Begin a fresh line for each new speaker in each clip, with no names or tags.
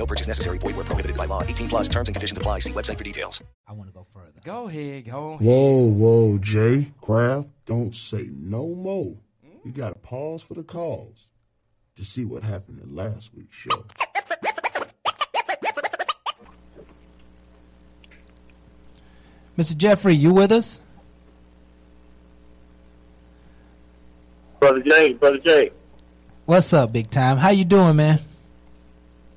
No purchase necessary. Void where prohibited by law. 18 plus terms and conditions apply. See website for details.
I want to go further.
Go ahead, go ahead.
Whoa, whoa, Jay, Kraft, don't say no more. You got to pause for the cause to see what happened in last week's show.
Mr. Jeffrey, you with us?
Brother Jay, Brother Jay.
What's up, big time? How you doing, man?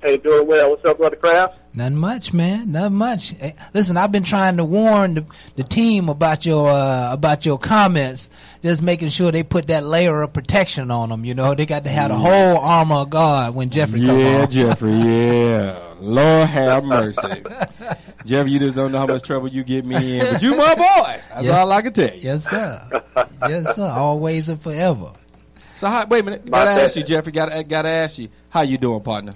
Hey, doing well. What's up, Brother Kraft?
Nothing much, man. Nothing much. Hey, listen, I've been trying to warn the, the team about your uh, about your comments, just making sure they put that layer of protection on them. You know, they got to have the whole armor of God when Jeffrey
yeah,
comes on.
Jeffrey, yeah. Lord have mercy. Jeffrey, you just don't know how much trouble you get me in. But you my boy. That's
Yes.
all I can tell you.
Yes, sir. yes, sir. Always and forever.
So how, wait a minute.
My
Gotta ask you, Jeffrey. Gotta gotta ask you. How you doing, partner?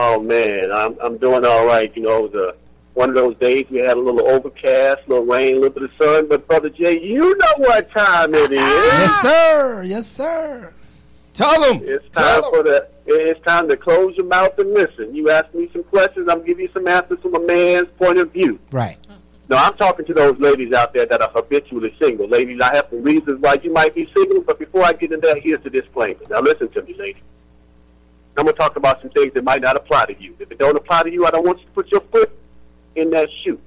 Oh man, I'm I'm doing all right. You know, it was a, one of those days we had a little overcast, a little rain, a little bit of sun. But Brother Jay, you know what time it is.
Yes, sir. Yes, sir.
Tell them.
It's time for the. It's time to close your mouth and listen. You ask me some questions, I'm give you some answers from a man's point of view.
Right.
No, I'm talking to those ladies out there that are habitually single. Ladies, I have some reasons why you might be single, but before I get into that, here's the disclaimer. Now listen to me, ladies. I'm going to talk about some things that might not apply to you. If it don't apply to you, I don't want you to put your foot in that shoe.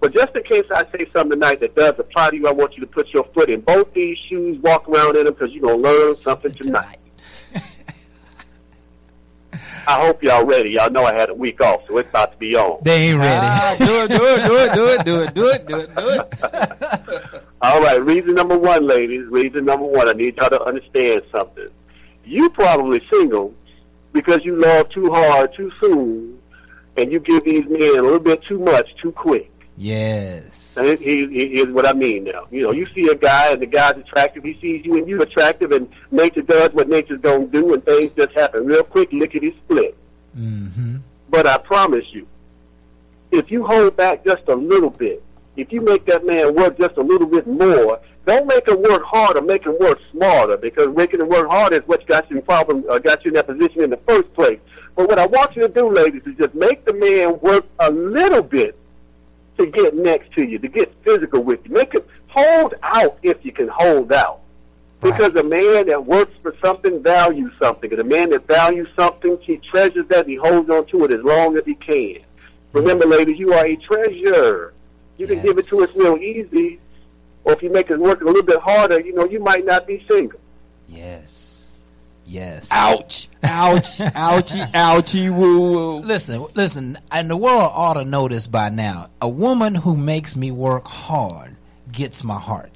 But just in case I say something tonight that does apply to you, I want you to put your foot in both these shoes, walk around in them, because you're going to learn something tonight. I hope y'all ready. Y'all know I had a week off, so it's about to be on.
They ain't ready.
Ah, do it, do it, do it, do it, do it, do it, do it, do it.
All right, reason number one, ladies. Reason number one. I need y'all to understand something. You probably single because you love too hard too soon, and you give these men a little bit too much too quick.
Yes.
And he- he- here's what I mean now. You know, you see a guy and the guy's attractive. He sees you and you're attractive, and nature does what nature's gonna do, and things just happen real quick, lickety split.
Mm-hmm.
But I promise you, if you hold back just a little bit, if you make that man work just a little bit more, don't make him work harder, make him work smarter, because making him work harder is what got you in problem, uh, got you in that position in the first place. But what I want you to do, ladies, is just make the man work a little bit to get next to you, to get physical with you. Make him hold out if you can hold out. Because a man that works for something values something. And a man that values something, he treasures that, he holds on to it as long as he can. Remember, ladies, you are a treasure. You can give it to us real easy, or if you make it work a little bit harder, you know, you might not be single.
Yes. Yes.
Ouch. Ouch. Ouchie. Ouchie. Woo woo.
Listen, listen, and the world ought to know this by now. A woman who makes me work hard gets my heart.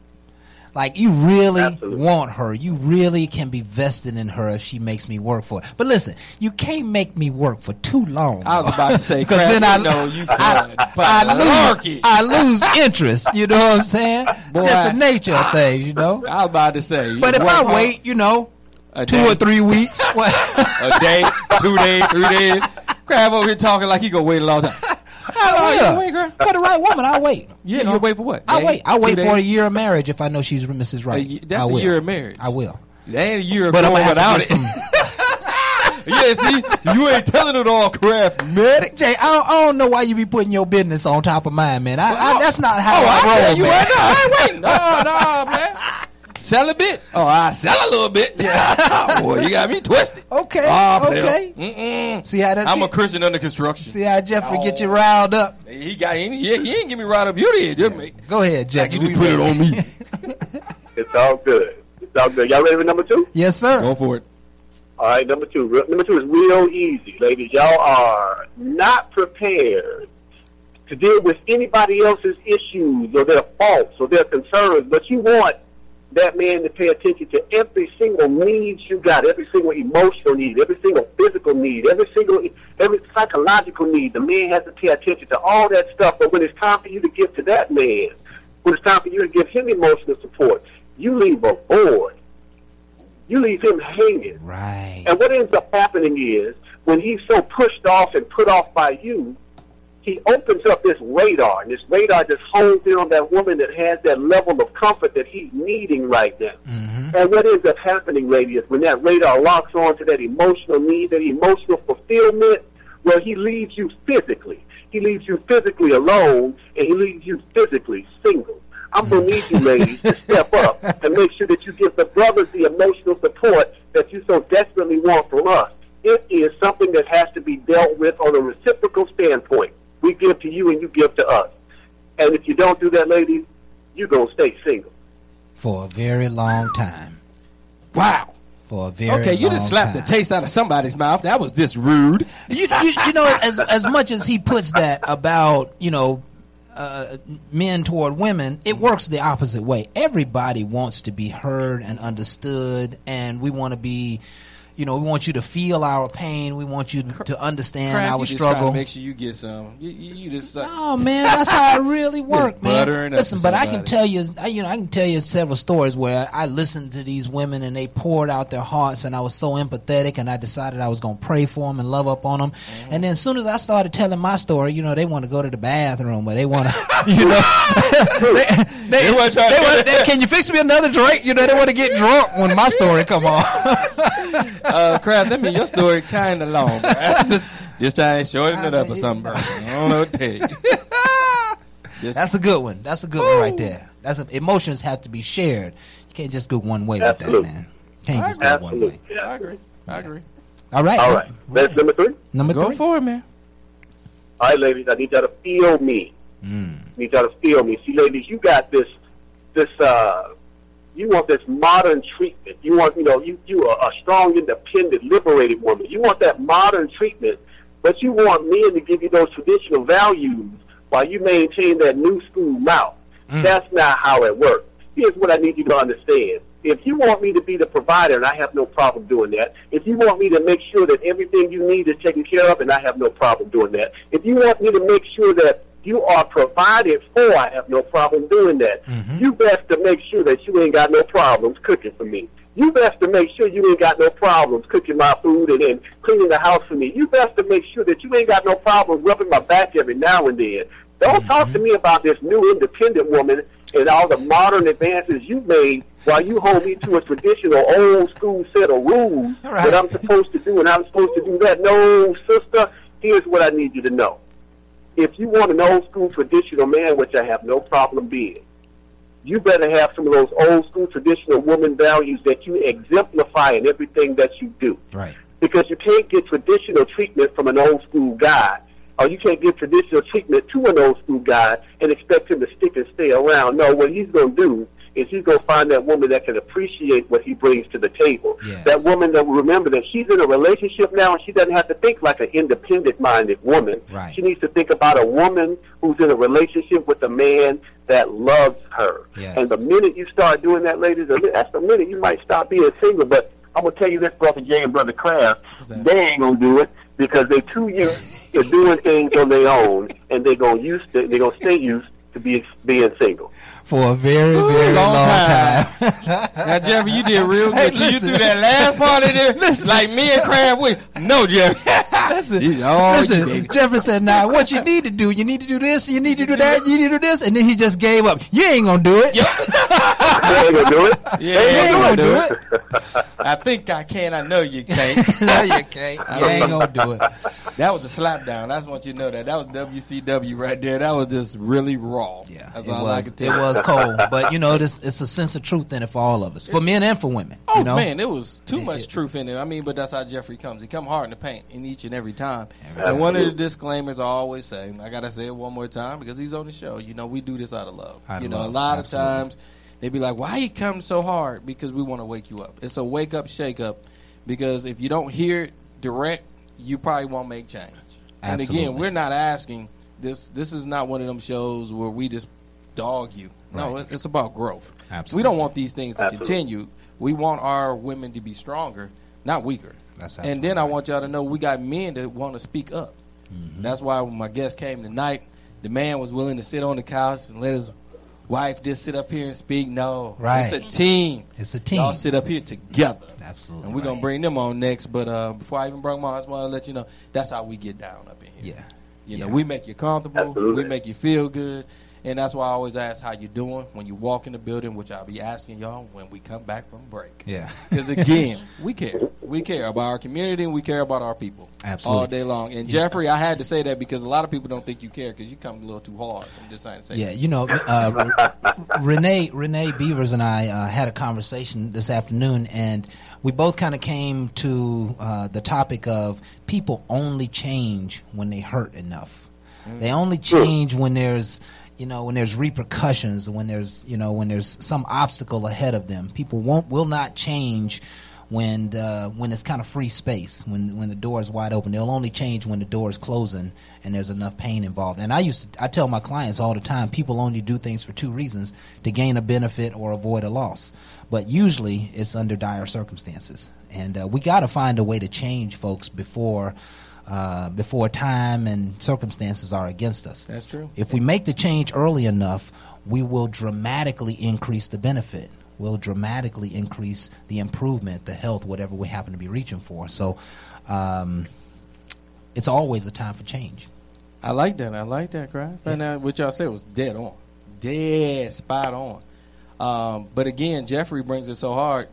Like you really want her. You really can be vested in her if she makes me work for it. But listen, you can't make me work for too long.
I was about to say,
because then I,
know you
I,
could, but
I lose. I lose interest. You know what I'm saying?
Boy,
Just the nature of things, you know.
I was about to say.
But if I
hard.
wait, you know,
A
two
day.
or three weeks, what?
a day, two days, three days. Crab over here talking like he gonna wait a long time.
Yeah.
wait, girl?
For the right woman, I'll wait.
Yeah,
You know?
wait for what?
I
Day?
wait. I
Two
wait for a year of marriage if I know she's Mrs. Right.
That's
I
a
will.
year of marriage.
I will.
That ain't a year of
But I'm
going without it. yeah, see, you ain't telling it all, Craftmatic.
Jay, I don't, I don't know why you be putting your business on top of mine, man. I, I, that's not how
Oh, I
I, roll,
you
man.
right now. I ain't waiting. No, no, man. Celibate? Oh, I sell a little bit. Yeah. Boy, you got me twisted.
Okay.
Oh,
okay.
Mm-mm.
See how that?
I'm
see,
a Christian under construction.
see how Jeffrey get you oh. riled up.
He got he, he, he ain't give me riled up. You did. Just make-
Go ahead,
Like
Jeffrey.
you
we
just put it on me.
It's all good. It's all good. Y'all ready for number two?
yes, sir.
Go for it.
All right, number two. Number two is real easy, ladies. Y'all are not prepared to deal with anybody else's issues or their faults or their concerns, but you want that man to pay attention to every single needs you got, every single emotional need, every single physical need, every single every psychological need. The man has to pay attention to all that stuff. But when it's time for you to give to that man, when it's time for you to give him emotional support, you leave a void. You leave him hanging.
Right.
And what ends up happening is when he's so pushed off and put off by you, he opens up this radar, and this radar just hones in on that woman that has that level of comfort that he's needing right now. Mm-hmm. And what ends up happening, ladies, when that radar locks on to that emotional need, that emotional fulfillment, well, he leaves you physically. He leaves you physically alone, and he leaves you physically single. I'm going to need you, ladies, to step up and make sure that you give the brothers the emotional support that you so desperately want from us. It is something that has to be dealt with on a reciprocal standpoint. We give to you and you give to us. And if you don't do that, ladies, you're going to stay single.
For a very long time.
Wow.
For a very
Okay, you
long
just slapped
time.
the taste out of somebody's mouth. That was just rude.
you, you, you know, as as much as he puts that about you know uh, men toward women, it works the opposite way. Everybody wants to be heard and understood, and we want to be. You know, we want you to feel our pain. We want you to understand
Crap,
our
you just trying to
struggle.
make sure you get some. You, you, you just uh,
Oh man, that's how it really works, man. Listen, but I can tell you, I, you know, I can tell you several stories where I listened to these women and they poured out their hearts, and I was so empathetic, and I decided I was going to pray for them and love up on them.
Mm-hmm.
And then as soon as I started telling my story, you know, they want to go to the bathroom, or they want to, you know, they, they,
They wanna
they wanna- they- can you fix me another drink? You know, they want to get drunk when my story come on.
Uh, crap, that mean your story kind of long. bro. just, just trying to shorten it up or something. bro. I don't know what to tell you.
That's a good one. That's a good one right there. That's a, emotions have to be shared. You can't just go one way with that,
Absolutely.
man. Can't just go one way.
Absolutely.
I agree. I agree.
All right.
All right. That's number three.
Number
Go
three.
for it, man.
All right, ladies, I need y'all to feel me.
Mm.
I need y'all to feel me. See, ladies, you got this, this, uh, you want this modern treatment. You want, you know, you, you are a strong, independent, liberated woman. You want that modern treatment, but you want men to give you those traditional values while you maintain that new school mouth. Mm. That's not how it works. Here's what I need you to understand. If you want me to be the provider, and I have no problem doing that. If you want me to make sure that everything you need is taken care of, and I have no problem doing that. If you want me to make sure that you are provided for, I have no problem doing that. Mm-hmm. You best to make sure that you ain't got no problems cooking for me. You best to make sure you ain't got no problems cooking my food and then cleaning the house for me. You best to make sure that you ain't got no problems rubbing my back every now and then. Don't talk to mm-hmm. me about this new independent woman and all the modern advances you've made while you hold me to a traditional old school set of rules
Right.
that I'm supposed to do and I'm supposed to do that. No, sister, here's what I need you to know. If you want an old school traditional man, which I have no problem being, you better have some of those old school traditional woman values that you exemplify in everything that you do
Right.
because you can't get traditional treatment from an old school guy, or you can't get traditional treatment to an old school guy and expect him to stick and stay around. No, what he's going to do is he's going to find that woman that can appreciate what he brings to the table.
Yes.
That woman that will remember that she's in a relationship now and she doesn't have to think like an independent minded woman.
Right.
She needs to think about a woman who's in a relationship with a man that loves her.
Yes.
And the minute you start doing that, ladies, that's the minute you might stop being single. But I'm gonna tell you this, brother Jay and brother Kraft, they ain't gonna do it because they too used to doing things on their own, and they're gonna used to, they gonna stay used to be being single.
For a very, very long,
long
time.
time. Now, Jeffrey, you did real good.
Hey,
you, you threw that last part in there, like me and Crab. We no, Jeffrey.
Listen,
You-
listen,
baby.
Jeffrey said, "Now, what you need to do, you need to do this, you need to do that, you need to do this," and then he just gave up. You ain't gonna do it.
They ain't gonna do it.
Yeah,
You ain't
ain't
gonna do
do
it.
I think I can. I know you can't.
no, you can't. You ain't gonna do it.
That was a slap down. I just want you to know that. That was WCW right there. That was just really raw.
Yeah,
That's
it
all I
was.
can
It
tell you.
was was cold, but you know, it's, it's a sense of truth in it for all of us, for men and for women.
Oh
you know?
man, there was too much truth in it. I mean, but that's how Jeffrey comes. He come hard in the paint in each and every time. And one of the disclaimers I always say, I gotta say it one more time because he's on the show. You know, we do this out of love.
Out
you know,
love,
a lot
absolutely.
of times they be like, "Why you come so hard?" Because we want to wake you up. It's a wake up, shake up. Because if you don't hear it direct, you probably won't make change. And again, we're not asking this. This is not one of them shows where we just dog you. No,
Right.
it's about growth.
Absolutely.
We don't want these things to
Absolutely.
continue. We want our women to be stronger, not weaker.
That's
and then I want y'all to know we got men that want to speak up. That's why when my guest came tonight, the man was willing to sit on the couch and let his wife just sit up here and speak. No,
Right.
It's a team.
It's a team.
Y'all sit up here together.
Absolutely.
And we're gonna bring them on next. But uh, before I even bring them on, I just want to let you know that's how we get down up in here.
Yeah.
You know, we make you comfortable.
Absolutely.
We make you feel good. And that's why I always ask how you doing when you walk in the building, which I'll be asking y'all when we come back from break.
Yeah.
Because again, we care. We care about our community and we care about our people.
Absolutely.
All day long. And Jeffrey, I had to say that because a lot of people don't think you care because you come a little too hard. I'm just saying. Say
Yeah, you know, uh, Renee Renee Beavers and I uh, had a conversation this afternoon, and we both kind of came to uh, the topic of people only change when they hurt enough. They only change when there's you know when there's repercussions, when there's you know when there's some obstacle ahead of them. People won't will not change when when it's kind of free space, when when the door is wide open. They'll only change when the door is closing and there's enough pain involved. And I used to, I tell my clients all the time, people only do things for two reasons: to gain a benefit or avoid a loss. But usually, it's under dire circumstances, and uh, we got to find a way to change folks before. Uh, before time and circumstances are against us.
That's true.
If we make the change early enough, we will dramatically increase the benefit. We'll dramatically increase the improvement, the health, whatever we happen to be reaching for. So, um, it's always a time for change.
I like that. I like that, Craft. And uh, what y'all said was dead on, dead spot on. Um, but again, Jeffrey brings it so hard.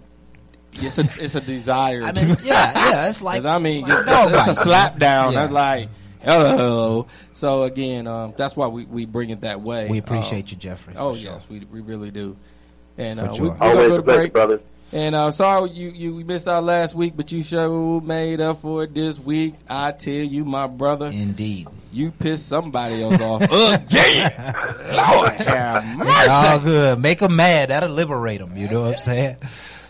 It's a it's a desire.
I mean, yeah, yeah, it's like
I mean,
like a
it's,
dog
a
bite.
slap down.
Yeah.
That's like hello. So again, um, that's why we, we bring it that way.
We appreciate
Um,
you, Jeffrey.
Oh
sure.
yes, we we really do. And uh,
sure.
we, we're gonna go
a
to
pleasure,
break.
brothers.
And uh, sorry you, you we missed out last week, but you sure made up for it this week. I tell you, my brother,
Indeed.
you pissed somebody else off again. Lord have
It's all good. Make them mad. That'll liberate them. You know what I'm saying?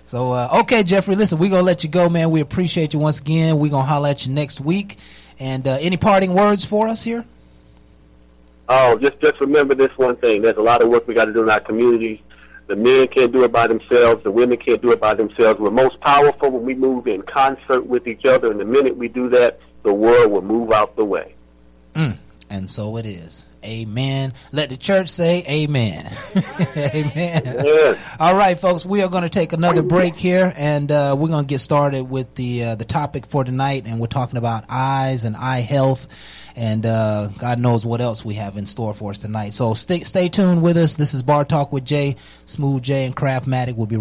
So, uh, okay, Jeffrey, listen, we're going to let you go, man. We appreciate you once again. We're going to holler at you next week. And uh, any parting words for us here?
Oh, just just remember this one thing. There's a lot of work we got to do in our communities. The men can't do it by themselves. The women can't do it by themselves. We're most powerful when we move in concert with each other. And the minute we do that, the world will move out the way.
Mm. And so it is. Amen. Let the church say amen. amen.
Yes.
All right, folks, we are going to take another break here, and uh, we're going to get started with the uh, the topic for tonight, and we're talking about eyes and eye health, and uh, God knows what else we have in store for us tonight. So stay stay tuned with us. This is Bar Talk with Jay, Smooth Jay, and Craftmatic. We'll be